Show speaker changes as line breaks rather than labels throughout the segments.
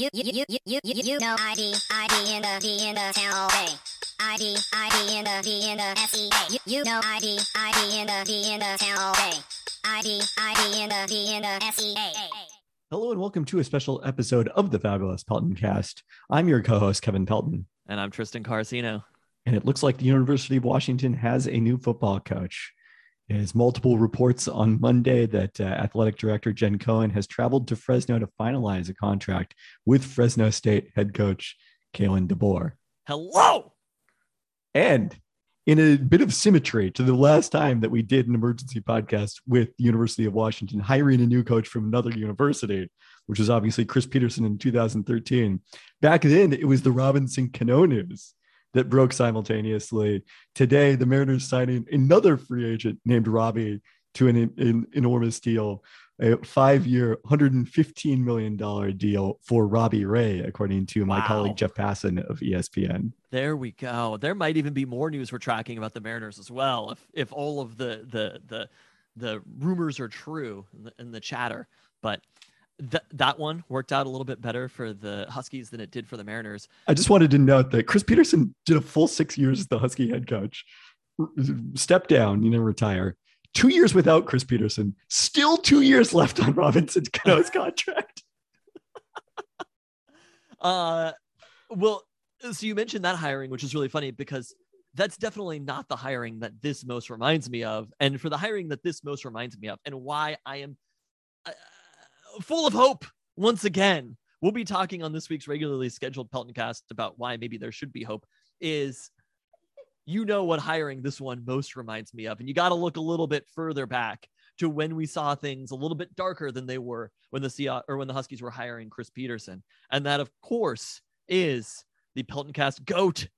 you, you, you, you, you, you, you know ID, ID in the D in the town all day. ID, ID in the D in the SEA. You, you know ID, ID in the D in the town all day. ID, ID in the D in the SEA.
Hello and welcome to a special episode of the Fabulous Pelton Cast. I'm your co-host Kevin Pelton,
And I'm Tristan Carcino.
and it looks like the University of Washington has a new football coach. There's multiple reports on Monday that uh, athletic director Jen Cohen has traveled to Fresno to finalize a contract with Fresno State head coach Kalen DeBoer.
Hello.
And in a bit of symmetry to the last time that we did an emergency podcast with the University of Washington, hiring a new coach from another university, which was obviously Chris Petersen in 2013. Back then, it was the Robinson Cano news that broke simultaneously. Today, the Mariners signing another free agent named Robbie to an, an enormous deal, a five-year, $115 million deal for Robbie Ray, according to my
Wow.
colleague Jeff Passan of ESPN.
There we go. There might even be more news we're tracking about the Mariners as well, if if all of the the the the rumors are true and the, and the chatter. But th- that one worked out a little bit better for the Huskies than it did for the Mariners.
I just wanted to note that Chris Petersen did a full six years as the Husky head coach, r- stepped down, you know, retire. Two years without Chris Petersen, still two years left on Robinson Cano's contract.
Uh, well, so you mentioned that hiring, which is really funny because that's definitely not the hiring that this most reminds me of. And for the hiring that this most reminds me of, and why I am uh, full of hope once again, we'll be talking on this week's regularly scheduled Pelton cast about why maybe there should be hope. Is you know what hiring this one most reminds me of, and you got to look a little bit further back to when we saw things a little bit darker than they were when the Seahawks or when the Huskies were hiring Chris Petersen, and that of course is the Pelton Cast goat,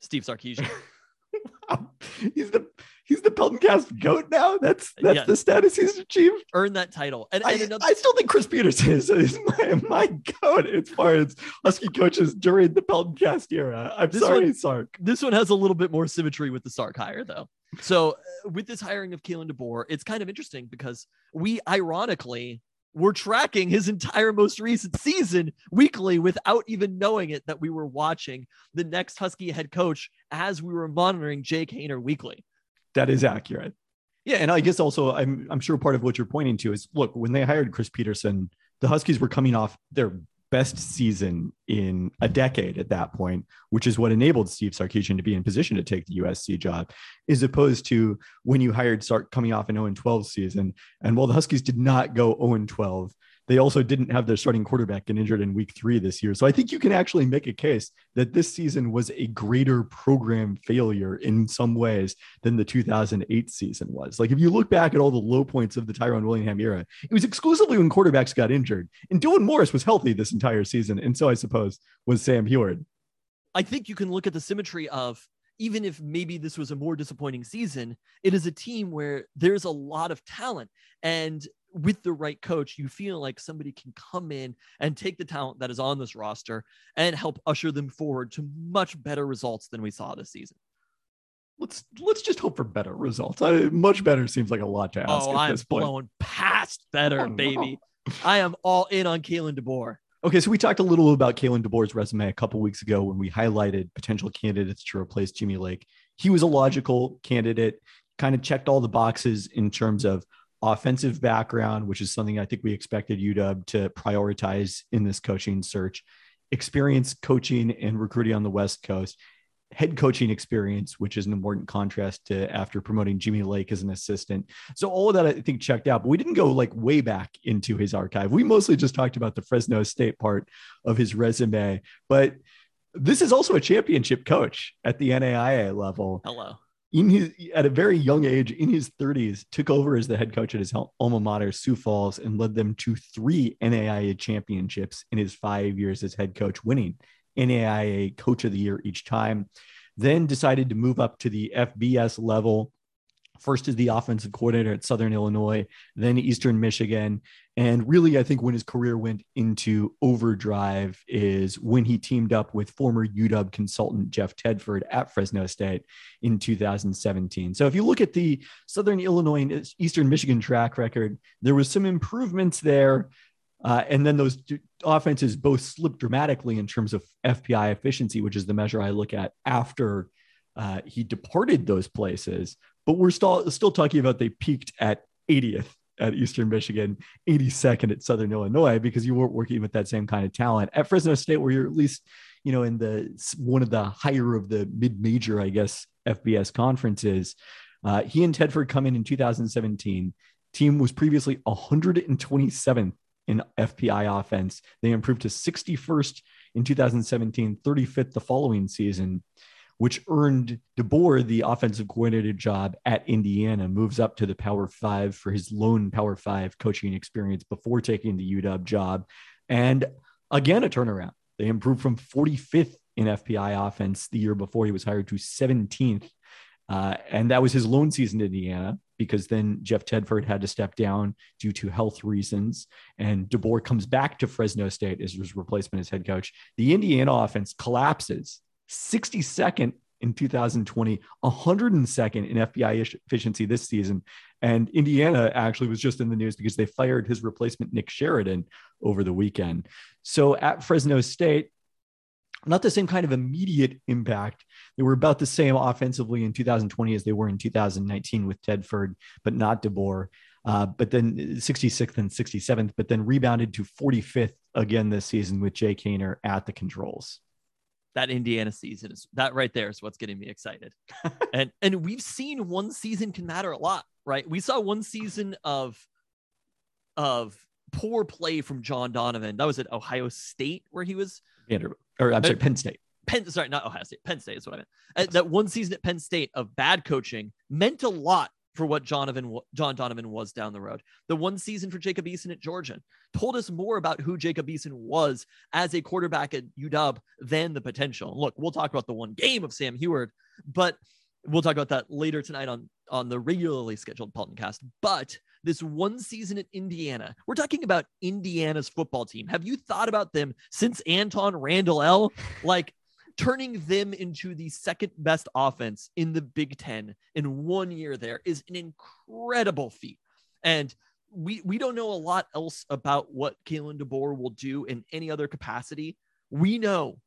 Steve
Sarkisian. He's the he's the Pelton Cast goat now. That's that's
Yeah.
the status he's achieved.
Earned that title, and,
I,
another,
I still think Chris Petersen is, is my, my goat as far as Husky coaches during the Pelton Cast era. I'm
This
sorry,
one-
Sark.
this one has a little bit more symmetry with the Sark hire, though. So uh, with this hiring of Kalen DeBoer, it's kind of interesting because we ironically were tracking his entire most recent season weekly without even knowing it that we were watching the next Husky head coach as we were monitoring Jake Haener weekly.
That is accurate. Yeah, and I guess also I'm I'm sure part of what you're pointing to is look when they hired Chris Petersen, the Huskies were coming off their best season in a decade at that point, which is what enabled Steve Sarkisian to be in position to take the USC job, as opposed to when you hired Sark coming off an 0 12 season. And while the Huskies did not go 0 12, they also didn't have their starting quarterback get injured in week three this year. So I think you can actually make a case that this season was a greater program failure in some ways than the 2008 season was. Like if you look back at all the low points of the Tyrone Willingham era, it was exclusively when quarterbacks got injured. And Dylan Morris was healthy this entire season, and so I suppose was Sam Huard.
I think you can look at the symmetry of even if maybe this was a more disappointing season, it is a team where there's a lot of talent. And with the right coach, you feel like somebody can come in and take the talent that is on this roster and help usher them forward to much better results than we saw this season.
Let's let's just hope for better results. I, much better seems like a lot to ask
oh,
at
I'm
this point.
blowing past better,
Oh, no.
baby. I am all in on Kalen DeBoer.
Okay, so we talked a little about Kalen DeBoer's resume a couple weeks ago when we highlighted potential candidates to replace Jimmy Lake. He was a logical candidate, kind of checked all the boxes in terms of offensive background, which is something I think we expected UW to prioritize in this coaching search, experience coaching and recruiting on the West Coast, head coaching experience, which is an important contrast to after promoting Jimmy Lake as an assistant. So all of that I think checked out, but we didn't go like way back into his archive. We mostly just talked about the Fresno State part of his resume, but this is also a championship coach at the NAIA level.
Hello.
In his at a very young age, in his 30s, took over as the head coach at his alma mater, Sioux Falls, and led them to three NAIA championships in his five years as head coach, winning NAIA Coach of the Year each time. Then decided to move up to the FBS level first as the offensive coordinator at Southern Illinois, then Eastern Michigan. And really, I think when his career went into overdrive is when he teamed up with former UW consultant Jeff Tedford at Fresno State in 2017. So if you look at the Southern Illinois and Eastern Michigan track record, there was some improvements there. Uh, and then those offenses both slipped dramatically in terms of FPI efficiency, which is the measure I look at after uh, he departed those places. But we're still still talking about they peaked at 80th at Eastern Michigan, 82nd at Southern Illinois because you weren't working with that same kind of talent. At Fresno State, where you're at least you know in the one of the higher of the mid-major, I guess, FBS conferences. Uh, he and Tedford come in in 2017. Team was previously 127th in FPI offense. They improved to 61st in 2017, 35th the following season, which earned DeBoer the offensive coordinator job at Indiana, moves up to the Power Five for his lone Power Five coaching experience before taking the UW job. And again, a turnaround. They improved from 45th in FPI offense the year before he was hired to 17th. Uh, and that was his lone season in Indiana because then Jeff Tedford had to step down due to health reasons. And DeBoer comes back to Fresno State as his replacement as head coach. The Indiana offense collapses 62nd in 2020, 102nd in FPI efficiency this season. And Indiana actually was just in the news because they fired his replacement, Nick Sheridan, over the weekend. So at Fresno State, not the same kind of immediate impact. They were about the same offensively in 2020 as they were in 2019 with Tedford, but not DeBoer. Uh, but then 66th and 67th, but then rebounded to 45th again this season with Jake Haener at the controls.
That Indiana season is that right there is what's getting me excited. and and we've seen one season can matter a lot, right? We saw one season of of poor play from John Donovan. That was at Ohio State where he was
Vanderbilt, or I'm sorry, Penn State.
Penn, sorry, not Ohio State. Penn State is what I meant. Uh, that one season at Penn State of bad coaching meant a lot for what Donovan, John Donovan was down the road. The one season for Jacob Eason at Georgia told us more about who Jacob Eason was as a quarterback at UW than the potential. Look, we'll talk about the one game of Sam Huard, but we'll talk about that later tonight on on the regularly scheduled Pelton cast. But this one season at Indiana, we're talking about Indiana's football team. Have you thought about them since Antwaan Randle El? Like turning them into the second best offense in the Big Ten in one year there is an incredible feat. And we we don't know a lot else about what Kalen DeBoer will do in any other capacity. We know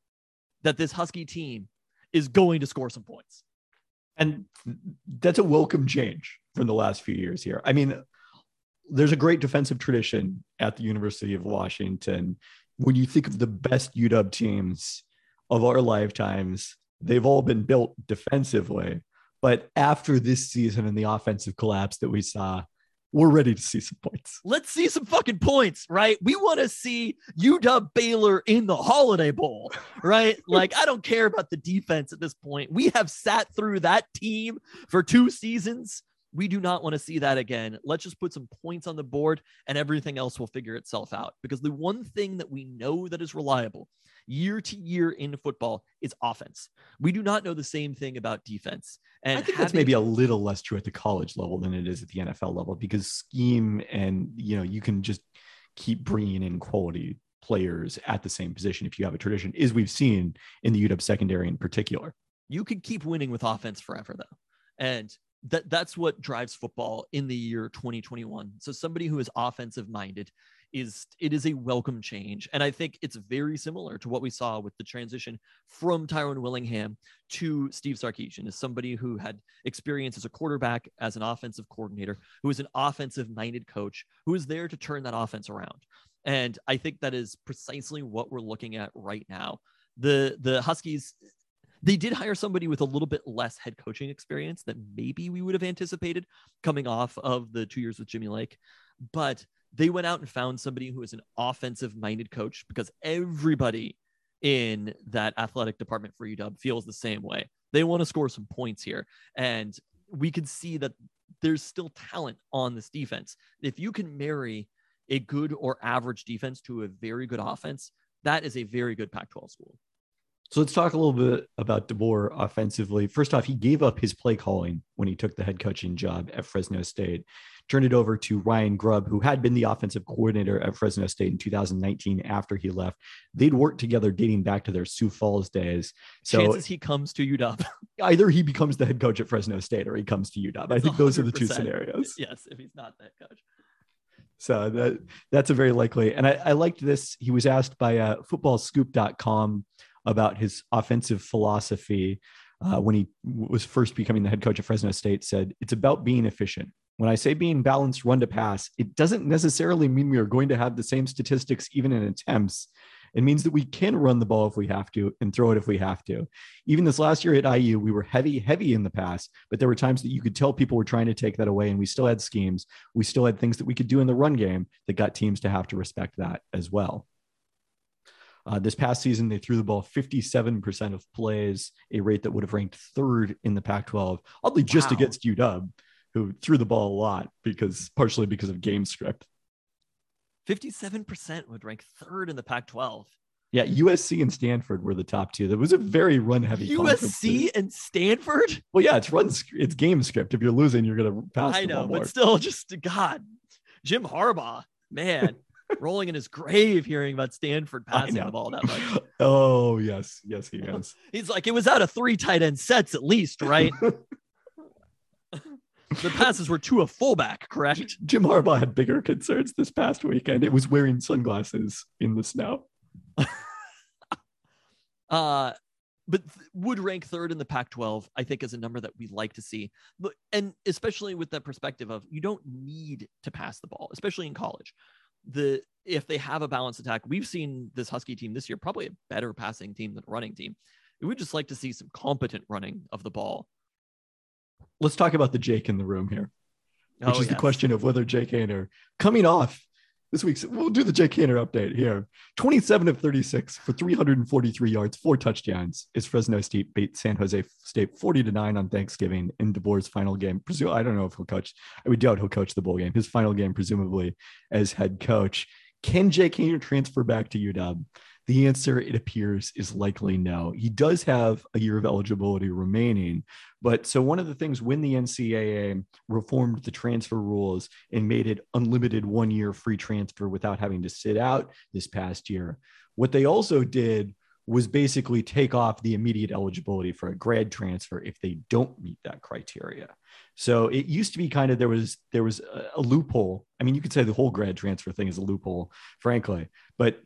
that this Husky team is going to score some points.
And that's a welcome change from the last few years here. I mean, there's a great defensive tradition at the University of Washington. When you think of the best UW teams of our lifetimes, they've all been built defensively. But after this season and the offensive collapse that we saw, we're ready to see some points.
Let's see some fucking points, right? We want to see UW Baylor in the Holiday Bowl, right? like, I don't care about the defense at this point. We have sat through that team for two seasons. We do not want to see that again. Let's just put some points on the board and everything else will figure itself out. Because the one thing that we know that is reliable year to year in football is offense. We do not know the same thing about defense. And
I think having, that's maybe a little less true at the college level than it is at the NFL level because scheme and, you know, you can just keep bringing in quality players at the same position if you have a tradition, as we've seen in the UW secondary in particular.
You could keep winning with offense forever, though. And that that's what drives football in the year 2021. So somebody who is offensive minded is it is a welcome change. And I think it's very similar to what we saw with the transition from Tyrone Willingham to Steve Sarkisian as somebody who had experience as a quarterback, as an offensive coordinator, who is an offensive minded coach, who is there to turn that offense around. And I think that is precisely what we're looking at right now. The the Huskies they did hire somebody with a little bit less head coaching experience than maybe we would have anticipated coming off of the two years with Jimmy Lake. But they went out and found somebody who is an offensive minded coach because everybody in that athletic department for UW feels the same way. They want to score some points here. And we could see that there's still talent on this defense. If you can marry a good or average defense to a very good offense, that is a very good Pac 12 school.
So let's talk a little bit about DeBoer offensively. First off, he gave up his play calling when he took the head coaching job at Fresno State, turned it over to Ryan Grubb, who had been the offensive coordinator at Fresno State in 2019 after he left. They'd worked together dating back to their Sioux Falls days.
So Chances he comes to UW.
either he becomes the head coach at Fresno State or he comes to UW. I think those are the two scenarios.
Yes, if he's not the head coach.
So that that's a very likely. And I, I liked this. He was asked by uh, footballscoop.com about his offensive philosophy uh, when he was first becoming the head coach of Fresno State. Said it's about being efficient. When I say being balanced run to pass, it doesn't necessarily mean we are going to have the same statistics even in attempts. It means that we can run the ball if we have to and throw it if we have to. Even this last year at IU, we were heavy, heavy in the pass, but there were times that you could tell people were trying to take that away, and we still had schemes. We still had things that we could do in the run game that got teams to have to respect that as well. Uh, this past season, they threw the ball 57% of plays, a rate that would have ranked third in the Pac 12, oddly just
Wow.
against UW, who threw the ball a lot because partially because of game script.
57% would rank third in the Pac 12.
Yeah, USC and Stanford were the top two. That was a very run heavy.
USC and Stanford?
Well, yeah, it's run. It's game script. If you're losing, you're gonna pass.
I
the
know,
ball more.
but still, just God, Jim Harbaugh, man, rolling in his grave hearing about Stanford passing the ball that much.
Oh yes, yes, he is.
He's like, it was out of three tight end sets at least, right? the passes were to a fullback, correct?
Jim Harbaugh had bigger concerns this past weekend. It was wearing sunglasses in the snow.
Uh, but th- would rank third in the Pac 12, I think, is a number that we'd like to see. But, and especially with that perspective of you don't need to pass the ball, especially in college. The if they have a balanced attack, we've seen this Husky team this year probably a better passing team than a running team. We would just like to see some competent running of the ball.
Let's talk about the Jake in the room here, which
Oh,
is the question of whether Jake Haener coming off this week's. We'll do the Jake Haener update here. 27 of 36 for 343 yards, four touchdowns. Is Fresno State beat San Jose State 40 to nine on Thanksgiving in DeBoer's final game. Presume I don't know if he'll coach. I would doubt he'll coach the bowl game. His final game, presumably as head coach. Can Jake Haener transfer back to UW? The answer, it appears, is likely no. He does have a year of eligibility remaining. But so one of the things when the NCAA reformed the transfer rules and made it unlimited one year free transfer without having to sit out this past year, what they also did was basically take off the immediate eligibility for a grad transfer if they don't meet that criteria. So it used to be kind of there was there was a, a loophole. I mean, you could say the whole grad transfer thing is a loophole, frankly, but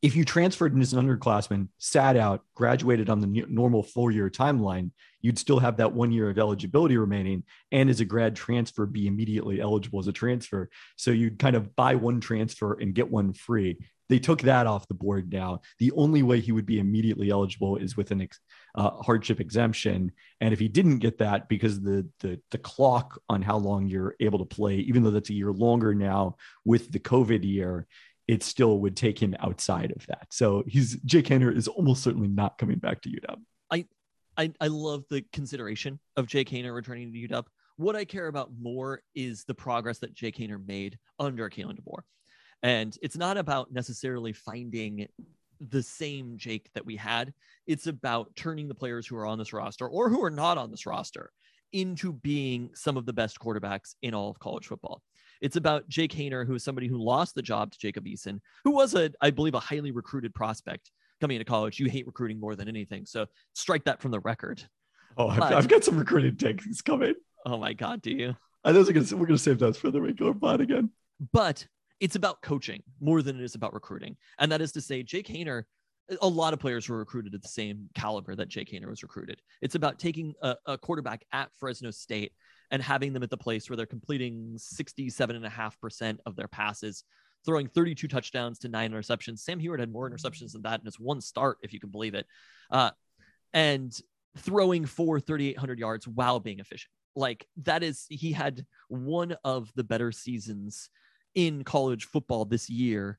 if you transferred in as an underclassman, sat out, graduated on the normal four year timeline, you'd still have that one year of eligibility remaining. And as a grad transfer, be immediately eligible as a transfer. So you'd kind of buy one transfer and get one free. They took that off the board now. The only way he would be immediately eligible is with an ex, uh, hardship exemption. And if he didn't get that, because the, the the clock on how long you're able to play, even though that's a year longer now with the COVID year, it still would take him outside of that. So he's Jake Haener is almost certainly not coming back to UW.
I, I I love the consideration of Jake Haener returning to UW. What I care about more is the progress that Jake Haener made under Kalen DeBoer. And it's not about necessarily finding the same Jake that we had. It's about turning the players who are on this roster or who are not on this roster into being some of the best quarterbacks in all of college football. It's about Jake Haener, who is somebody who lost the job to Jacob Eason, who was a, I believe, a highly recruited prospect coming into college. You hate recruiting more than anything. So strike that from the record.
Oh, I've,
But-
I've got some recruiting takes coming.
Oh my God, do you?
I those are gonna we're gonna save those for the regular pod again.
But it's about coaching more than it is about recruiting. And that is to say, Jake Haener, a lot of players were recruited at the same caliber that Jake Haener was recruited. It's about taking a, a quarterback at Fresno State and having them at the place where they're completing 67.5% of their passes, throwing 32 touchdowns to nine interceptions. Sam Huard had more interceptions than that in his one start, if you can believe it. Uh, and throwing for 3,800 yards while being efficient. Like that is, he had one of the better seasons in college football this year.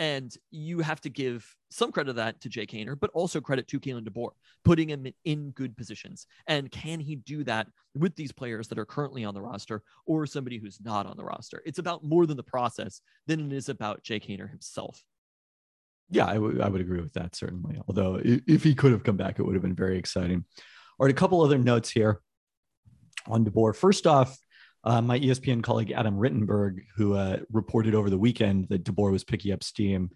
And you have to give some credit of that to Jake Haener, but also credit to Kalen DeBoer, putting him in good positions. And can he do that with these players that are currently on the roster or somebody who's not on the roster? It's about more than the process than it is about Jake Haener himself.
Yeah, I would agree with that certainly. Although if he could have come back, it would have been very exciting. All right, a couple other notes here on DeBoer. First off, uh, my ESPN colleague Adam Rittenberg, who uh, reported over the weekend that DeBoer was picking up steam,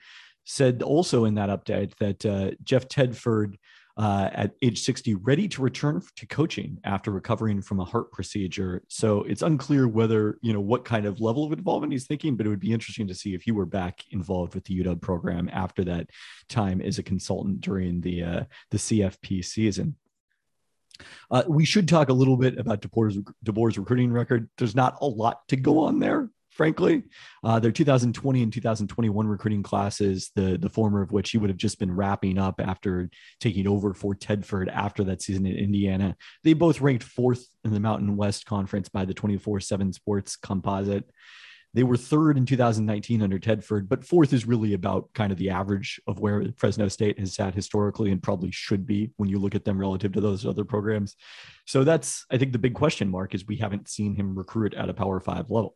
said also in that update that uh, Jeff Tedford uh, at age 60, ready to return to coaching after recovering from a heart procedure. So it's unclear whether, you know, what kind of level of involvement he's thinking, but it would be interesting to see if you were back involved with the UW program after that time as a consultant during the, uh, the CFP season. Uh, we should talk a little bit about DeBoer's, DeBoer's recruiting record. There's not a lot to go on there frankly. Uh, their 2020 and 2021 recruiting classes, the, the former of which he would have just been wrapping up after taking over for Tedford after that season in Indiana. They both ranked fourth in the Mountain West Conference by the 24 7 Sports Composite. They were third in 2019 under Tedford, but fourth is really about kind of the average of where Fresno State has sat historically and probably should be when you look at them relative to those other programs. So that's, I think, the big question mark is we haven't seen him recruit at a Power Five level.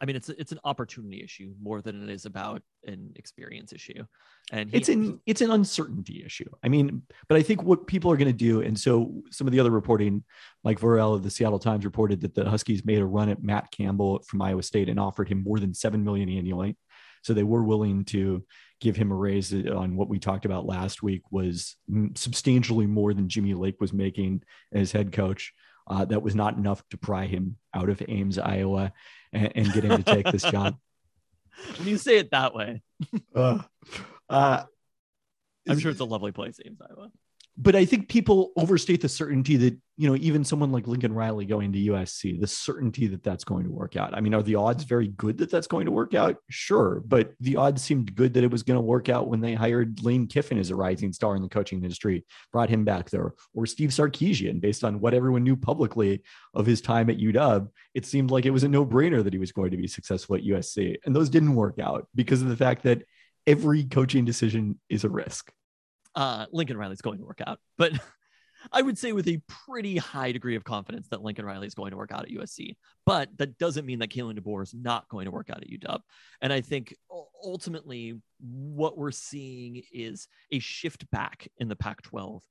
I mean, it's it's an opportunity issue more than it is about an experience issue, and
it's an it's an uncertainty issue. I mean, but I think what people are going to do, and so some of the other reporting, Mike Vorel of the Seattle Times reported that the Huskies made a run at Matt Campbell from Iowa State and offered him more than seven million annually, so they were willing to give him a raise on what we talked about last week was substantially more than Jimmy Lake was making as head coach. Uh, that was not enough to pry him out of Ames, Iowa and, and get him to take this job.
When you say it that way,
uh, uh,
I'm sure it's a lovely place, Ames, Iowa
but I think people overstate the certainty that, you know, even someone like Lincoln Riley going to USC, the certainty that that's going to work out. I mean, are the odds very good that that's going to work out? Sure. But the odds seemed good that it was going to work out when they hired Lane Kiffin as a rising star in the coaching industry, brought him back there, or Steve Sarkisian, based on what everyone knew publicly of his time at UW. It seemed like it was a no brainer that he was going to be successful at USC. And those didn't work out because of the fact that every coaching decision is a risk
uh, Lincoln Riley's going to work out. But I would say with a pretty high degree of confidence that Lincoln Riley is going to work out at USC. But that doesn't mean that Kalen DeBoer is not going to work out at UW. And I think ultimately what we're seeing is a shift back in the Pac 12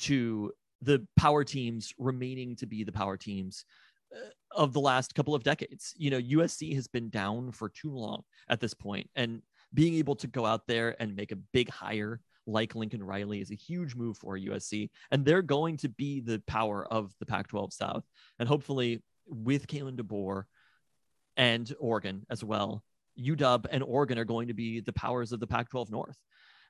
to the power teams remaining to be the power teams uh, of the last couple of decades. You know, USC has been down for too long at this point, and being able to go out there and make a big hire like Lincoln Riley is a huge move for USC, and they're going to be the power of the Pac 12 South. And hopefully, with Kalen DeBoer and Oregon as well, UW and Oregon are going to be the powers of the Pac 12 North.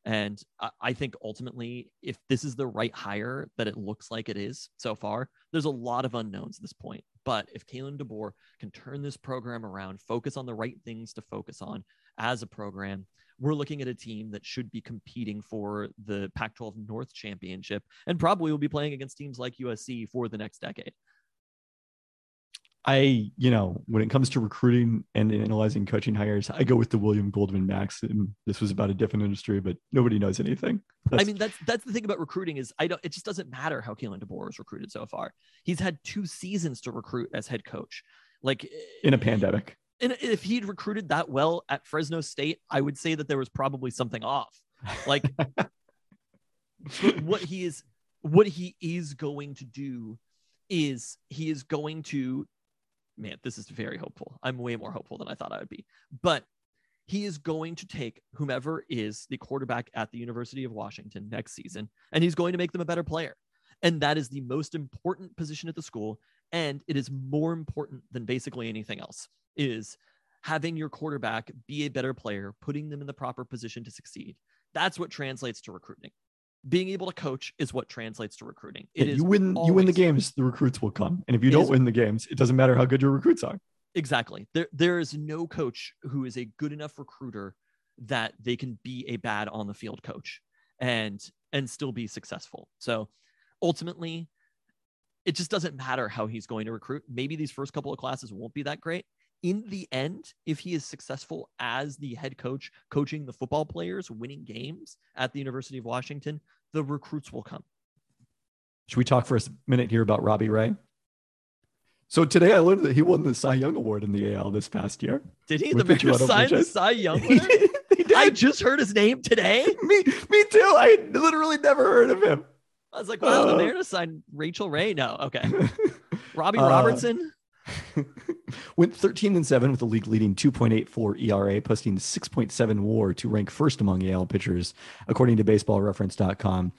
And I think ultimately, if this is the right hire that it looks like it is so far, there's a lot of unknowns at this point. But if Kalen DeBoer can turn this program around, focus on the right things to focus on as a program, we're looking at a team that should be competing for the Pac 12 North Championship and probably will be playing against teams like USC for the next decade.
I, you know, when it comes to recruiting and analyzing coaching hires, I go with the William Goldman maxim. This was about a different industry, but nobody knows anything.
That's... I mean, that's that's the thing about recruiting is I don't. It just doesn't matter how Kalen DeBoer is recruited so far. He's had two seasons to recruit as head coach, like
in a eh, pandemic
and if he'd recruited that well at Fresno State, I would say that there was probably something off. Like what he is what he is going to do is he is going to man, this is very hopeful. I'm way more hopeful than I thought I would be. But he is going to take whomever is the quarterback at the University of Washington next season and he's going to make them a better player. And that is the most important position at the school. And it is more important than basically anything else is having your quarterback be a better player, putting them in the proper position to succeed. That's what translates to recruiting. Being able to coach is what translates to recruiting.
It yeah, you win always, you win the games, the recruits will come. And if you don't is, win the games, it doesn't matter how good your recruits are.
Exactly. There there is no coach who is a good enough recruiter that they can be a bad on the field coach and and still be successful. So ultimately it just doesn't matter how he's going to recruit. Maybe these first couple of classes won't be that great in the end, if he is successful as the head coach, coaching the football players, winning games at the University of Washington, the recruits will come.
Should we talk for a minute here about Robbie Ray? So today I learned that he won the Cy Young Award in the AL this past year.
Did he? The man signed the Cy Young Award? I just heard his name today.
me, me too. I literally never heard of him.
I was like, wow, uh, the Mariners signed Rachel Ray. No, okay. Robbie uh, Robertson.
Went 13 and 7 with the league leading 2.84 ERA, posting 6.7 WAR to rank first among AL pitchers, according to BaseballReference.com.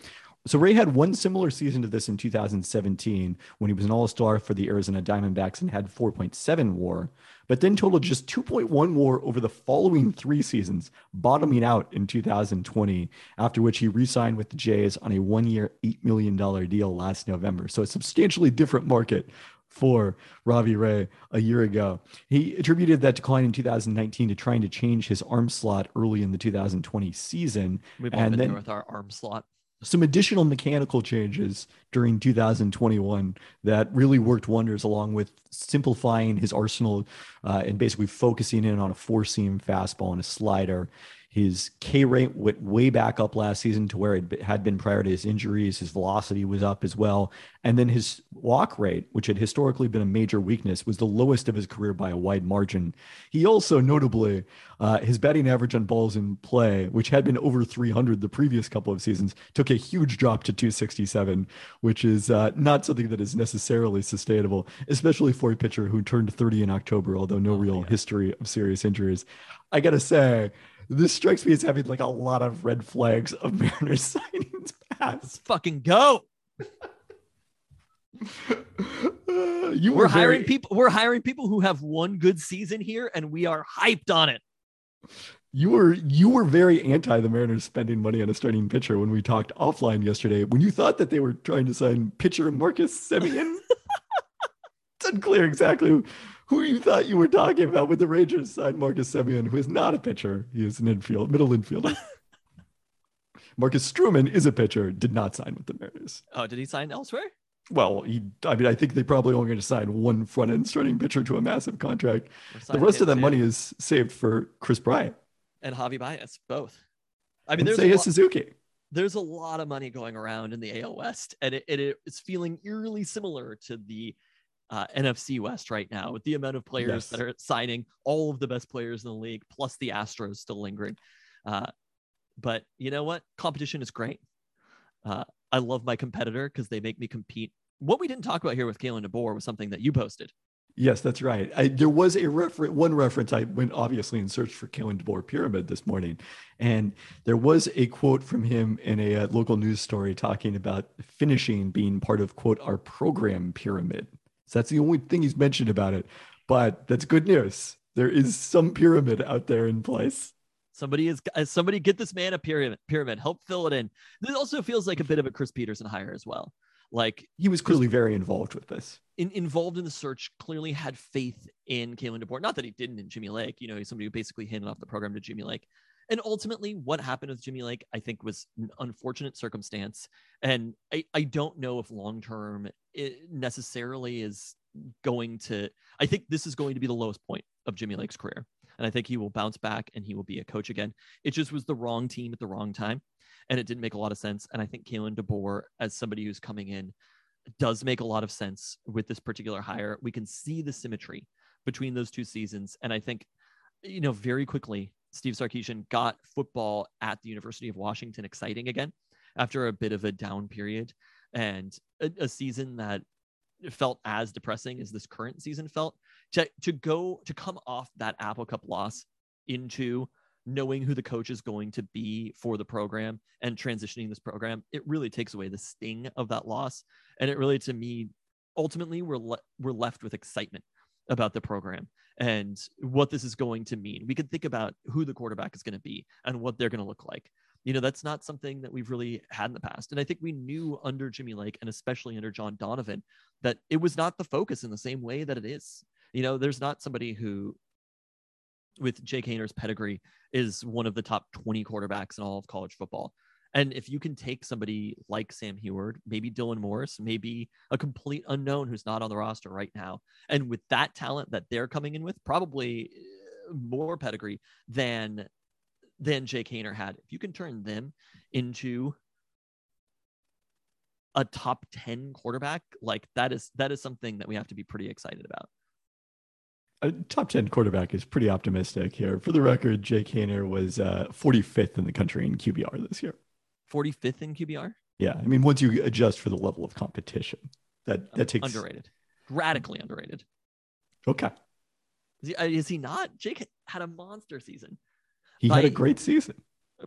So Ray had one similar season to this in 2017 when he was an All-Star for the Arizona Diamondbacks and had 4.7 WAR, but then totaled just 2.1 WAR over the following three seasons, bottoming out in 2020. After which he re-signed with the Jays on a one-year, eight million dollar deal last November. So a substantially different market for Robbie Ray a year ago. He attributed that decline in 2019 to trying to change his arm slot early in the 2020 season.
We've all
And
been
then-
there with our arm slot.
Some additional mechanical changes during 2021 that really worked wonders along with simplifying his arsenal uh, and basically focusing in on a four seam fastball and a slider his K rate went way back up last season to where it had been prior to his injuries. His velocity was up as well. And then his walk rate, which had historically been a major weakness, was the lowest of his career by a wide margin. He also, notably, uh, his batting average on balls in play, which had been over 300 the previous couple of seasons, took a huge drop to 267, which is uh, not something that is necessarily sustainable, especially for a pitcher who turned 30 in October, although no
Oh,
real
yeah.
history of serious injuries. I gotta say, this strikes me as having like a lot of red flags of Mariners signings
Let's fucking go.
Uh, you
We're
were
hiring
very,
people. We're hiring people who have one good season here, and we are hyped on it.
You were you were very anti the Mariners spending money on a starting pitcher when we talked offline yesterday. When you thought that they were trying to sign pitcher Marcus Semien, it's unclear exactly who, you thought you were talking about with the Rangers signed Marcus Semien, who is not a pitcher. He is an infield, middle infielder. Marcus Stroman is a pitcher. Did not sign with the Mariners.
Oh, did he sign elsewhere?
Well, he, I mean, I think they probably only going to sign one front end starting pitcher to a massive contract. The rest of that
too?
money is saved for Kris Bryant
and Javi Baez, both. I mean,
and
there's a, lot,
Suzuki.
there's a lot of money going around in the AL West, and it, it is feeling eerily similar to the uh, NFC West right now, with the amount of players
Yes.
that are signing, all of the best players in the league, plus the Astros still lingering. Uh, but you know what? Competition is great. Uh, I love my competitor because they make me compete. What we didn't talk about here with Kalen DeBoer was something that you posted.
Yes, that's right. I, there was a reference, one reference. I went obviously and searched for Kalen DeBoer pyramid this morning, and there was a quote from him in a uh, local news story talking about finishing being part of quote our program pyramid. So that's the only thing he's mentioned about it, but that's good news. There is some pyramid out there in place.
Somebody is uh, somebody get this man a pyramid. Pyramid, help fill it in. This also feels like a bit of a Chris Petersen hire as well. Like
He was clearly very involved with this.
in, involved in the search, clearly had faith in Kalen DeBoer. Not that he didn't in Jimmy Lake. You know, he's somebody who basically handed off the program to Jimmy Lake. And ultimately, what happened with Jimmy Lake, I think, was an unfortunate circumstance. And I, I don't know if long term it necessarily is going to. I think this is going to be the lowest point of Jimmy Lake's career. And I think he will bounce back and he will be a coach again. It just was the wrong team at the wrong time. And it didn't make a lot of sense. And I think Kalen DeBoer, as somebody who's coming in, does make a lot of sense with this particular hire. We can see the symmetry between those two seasons. And I think, you know, very quickly, Steve Sarkisian got football at the University of Washington exciting again after a bit of a down period and a, a season that felt as depressing as this current season felt. To, to go to come off that Apple Cup loss into knowing who the coach is going to be for the program and transitioning this program, it really takes away the sting of that loss. And it really, to me, ultimately, we're le- we're left with excitement about the program and what this is going to mean. We could think about who the quarterback is going to be and what they're going to look like. You know, that's not something that we've really had in the past. And I think we knew under Jimmy Lake and especially under John Donovan that it was not the focus in the same way that it is. You know, there's not somebody who, with Jake Haener's pedigree, is one of the top 20 quarterbacks in all of college football. And if you can take somebody like Sam Huard, maybe Dylan Morris, maybe a complete unknown who's not on the roster right now, and with that talent that they're coming in with, probably uh, more pedigree than than Jake Haener had. If you can turn them into a top 10 quarterback, like that is that is something that we have to be pretty excited about.
A top 10 quarterback is pretty optimistic here. For the record, Jake Haener was uh, 45th in the country in QBR this year.
45th in QBR,
Yeah, I mean, once you adjust for the level of competition, that that takes
underrated, radically underrated.
Okay.
Is he, uh, is he not? Jake had a monster season
He had a great season.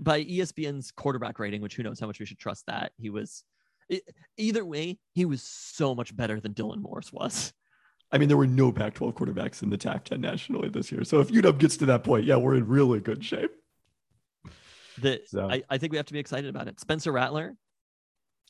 by ESPN's quarterback rating, which who knows how much we should trust that. He was e- either way, he was so much better than Dylan Morris was.
I mean, there were no Pac 12 quarterbacks in the TAC 10 nationally this year. So if UW gets to that point, yeah, we're in really good shape.
That
So
I, I think we have to be excited about it. Spencer Rattler,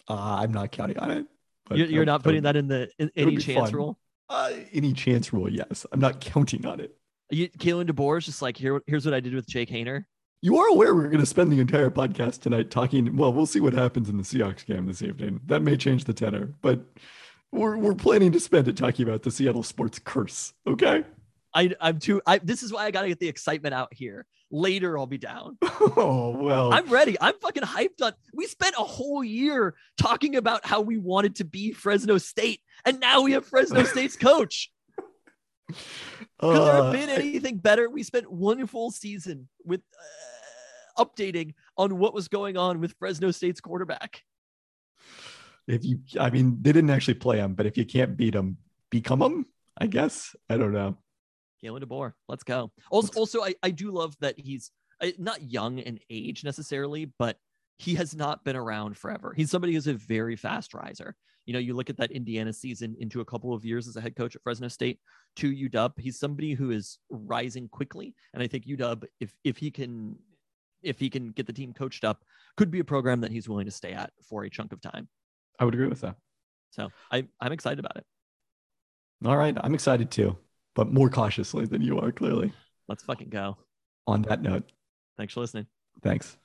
uh, I'm not counting on it.
you're, you're
that-
not putting that in the in, any chance
fun.
rule.
Uh, any chance rule, yes. I'm not counting on it.
You, Kalen DeBoer is just like here. Here's what I did with Jake Haener.
You are aware we're going to spend the entire podcast tonight talking. Well, we'll see what happens in the Seahawks game this evening. That may change the tenor, but we're, we're planning to spend it talking about the Seattle sports curse. Okay.
I, I'm too. I, this is why I gotta get the excitement out here. Later, I'll be down.
Oh, well.
I'm ready. I'm fucking hyped on. We spent a whole year talking about how we wanted to be Fresno State, and now we have Fresno State's coach. Could there
uh,
have been anything better? We spent one full season with uh, updating on what was going on with Fresno State's quarterback.
if you, I mean, they didn't actually play him, but if you can't beat him, become him, I guess. I don't know.
Kalen DeBoer, let's go. Also, also, I, I do love that he's not young in age necessarily, but he has not been around forever. He's somebody who's a very fast riser. You know, you look at that Indiana season into a couple of years as a head coach at Fresno State to UW. He's somebody who is rising quickly, and I think UW, if if he can, if he can get the team coached up, could be a program that he's willing to stay at for a chunk of time.
I would agree with that.
So I, I'm excited about it.
All right. I'm excited too, but more cautiously than you are, clearly.
Let's fucking go.
On that note,
Thanks for listening.
thanks.